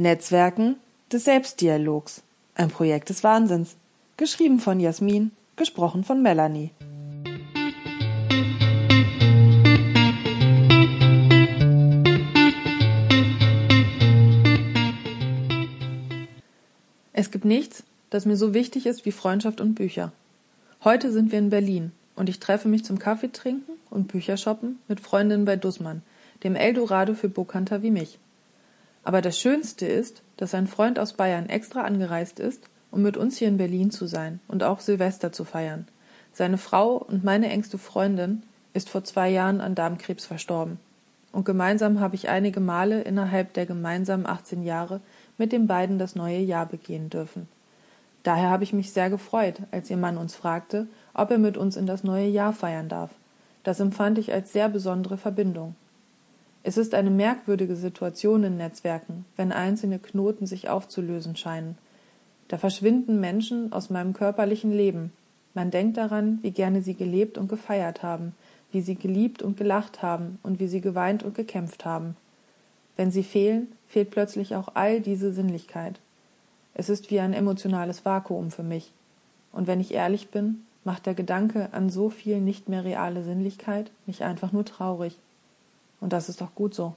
Netzwerken des Selbstdialogs. Ein Projekt des Wahnsinns. Geschrieben von Jasmin, gesprochen von Melanie. Es gibt nichts, das mir so wichtig ist wie Freundschaft und Bücher. Heute sind wir in Berlin und ich treffe mich zum Kaffee trinken und Bücher shoppen mit Freundinnen bei Dussmann, dem Eldorado für Buchhunter wie mich. Aber das Schönste ist, dass ein Freund aus Bayern extra angereist ist, um mit uns hier in Berlin zu sein und auch Silvester zu feiern. Seine Frau und meine engste Freundin ist vor zwei Jahren an Darmkrebs verstorben. Und gemeinsam habe ich einige Male innerhalb der gemeinsamen 18 Jahre mit den beiden das neue Jahr begehen dürfen. Daher habe ich mich sehr gefreut, als ihr Mann uns fragte, ob er mit uns in das neue Jahr feiern darf. Das empfand ich als sehr besondere Verbindung. Es ist eine merkwürdige Situation in Netzwerken, wenn einzelne Knoten sich aufzulösen scheinen. Da verschwinden Menschen aus meinem körperlichen Leben. Man denkt daran, wie gerne sie gelebt und gefeiert haben, wie sie geliebt und gelacht haben und wie sie geweint und gekämpft haben. Wenn sie fehlen, fehlt plötzlich auch all diese Sinnlichkeit. Es ist wie ein emotionales Vakuum für mich. Und wenn ich ehrlich bin, macht der Gedanke an so viel nicht mehr reale Sinnlichkeit mich einfach nur traurig. Und das ist auch gut so.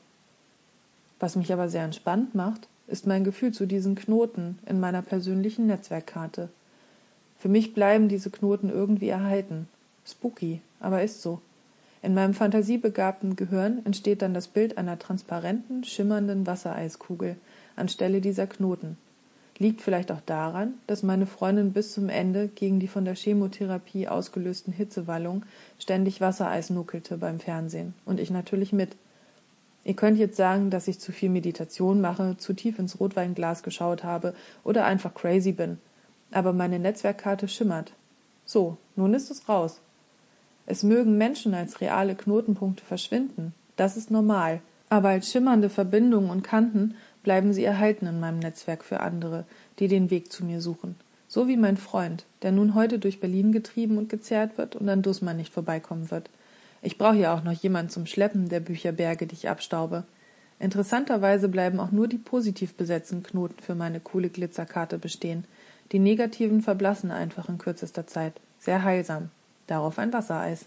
Was mich aber sehr entspannt macht, ist mein Gefühl zu diesen Knoten in meiner persönlichen Netzwerkkarte. Für mich bleiben diese Knoten irgendwie erhalten. Spooky, aber ist so. In meinem fantasiebegabten Gehirn entsteht dann das Bild einer transparenten, schimmernden Wassereiskugel anstelle dieser Knoten. Liegt vielleicht auch daran, dass meine Freundin bis zum Ende gegen die von der Chemotherapie ausgelösten Hitzewallung ständig Wassereis nuckelte beim Fernsehen und ich natürlich mit. Ihr könnt jetzt sagen, dass ich zu viel Meditation mache, zu tief ins Rotweinglas geschaut habe oder einfach crazy bin. Aber meine Netzwerkkarte schimmert. So, nun ist es raus. Es mögen Menschen als reale Knotenpunkte verschwinden. Das ist normal. Aber als schimmernde Verbindungen und Kanten bleiben sie erhalten in meinem Netzwerk für andere, die den Weg zu mir suchen. So wie mein Freund, der nun heute durch Berlin getrieben und gezerrt wird und an Dussmann nicht vorbeikommen wird. Ich brauche ja auch noch jemand zum Schleppen der Bücherberge, die ich abstaube. Interessanterweise bleiben auch nur die positiv besetzten Knoten für meine coole Glitzerkarte bestehen. Die negativen verblassen einfach in kürzester Zeit. Sehr heilsam. Darauf ein Wassereis.